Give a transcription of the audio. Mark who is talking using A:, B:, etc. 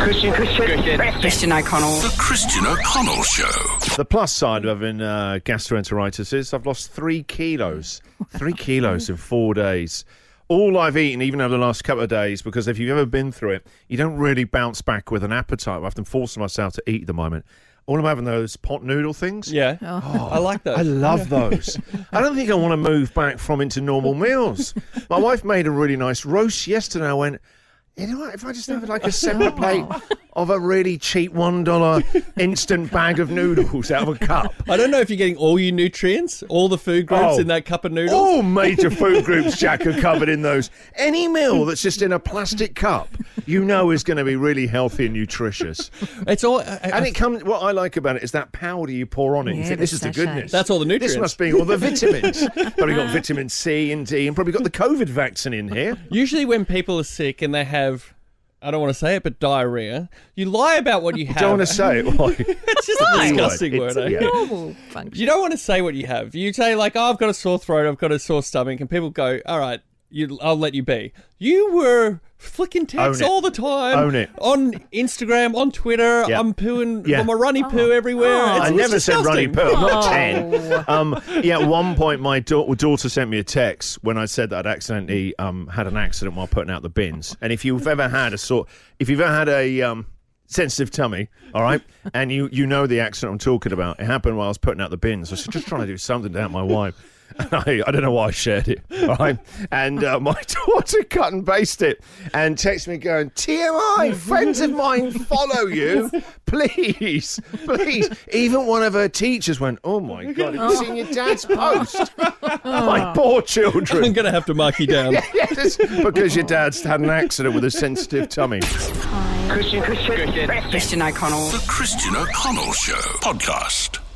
A: Christian, Christian,
B: Christian O'Connell.
C: The Christian O'Connell Show.
D: The plus side of having uh, gastroenteritis is I've lost three kilos. Three kilos in four days. All I've eaten, even over the last couple of days, because if you've ever been through it, you don't really bounce back with an appetite. I have to force myself to eat at the moment. All I'm having those pot noodle things.
E: Yeah, I like those.
D: I love those. I don't think I want to move back from into normal meals. My wife made a really nice roast yesterday. I went, you know what? If I just have like a separate plate of a really cheap one dollar instant bag of noodles out of a cup.
E: I don't know if you're getting all your nutrients, all the food groups
D: Oh.
E: in that cup of noodles.
D: All major food groups, Jack, are covered in those. Any meal that's just in a plastic cup, you know, is going to be really healthy and nutritious.
E: It's all. I, I-
D: And it comes. What I like about it is that powder you pour on it. you think this is the goodness.
E: That's all the nutrients.
D: This must be all the vitamins. probably got vitamin C and D, and probably got the COVID vaccine in here.
E: usually, when people are sick and they have, I don't want to say it, but diarrhea, you lie about what you have.
D: Don't want to say it.
E: It's just a disgusting
D: It's-
E: word. eh?
D: yeah.
B: Normal function.
E: You don't want to say what you have. You say like, "Oh, I've got a sore throat. I've got a sore stomach," and people go, "All right, you, I'll let you be." You were flicking texts all the time.
D: Own it.
E: on Instagram, on Twitter.
D: Yeah.
E: I'm pooing.
D: Yeah.
E: I'm a runny poo everywhere.
B: Oh.
E: It's-
D: I
E: it's
D: never said runny poo. I'm not ten. Um, yeah, at one point, my da- daughter sent me a text when I said that I'd accidentally um, had an accident while putting out the bins. And if you've ever had a sort, if you've ever had a um, sensitive tummy, all right, and you you know the accident I'm talking about, it happened while I was putting out the bins. I was just trying to do something to help my wife. I, I don't know why I shared it, all right? And uh, my daughter cut and pasted it and texted me going, TMI, friends of mine follow you. Please, please. Even one of her teachers went, Oh my God, have you seen your dad's post? my poor children.
E: I'm gonna have to mark you down.
D: yes, because your dad's had an accident with a sensitive tummy.
A: Christian, Christian,
B: Christian O'Connell.
C: The Christian O'Connell Show. Podcast.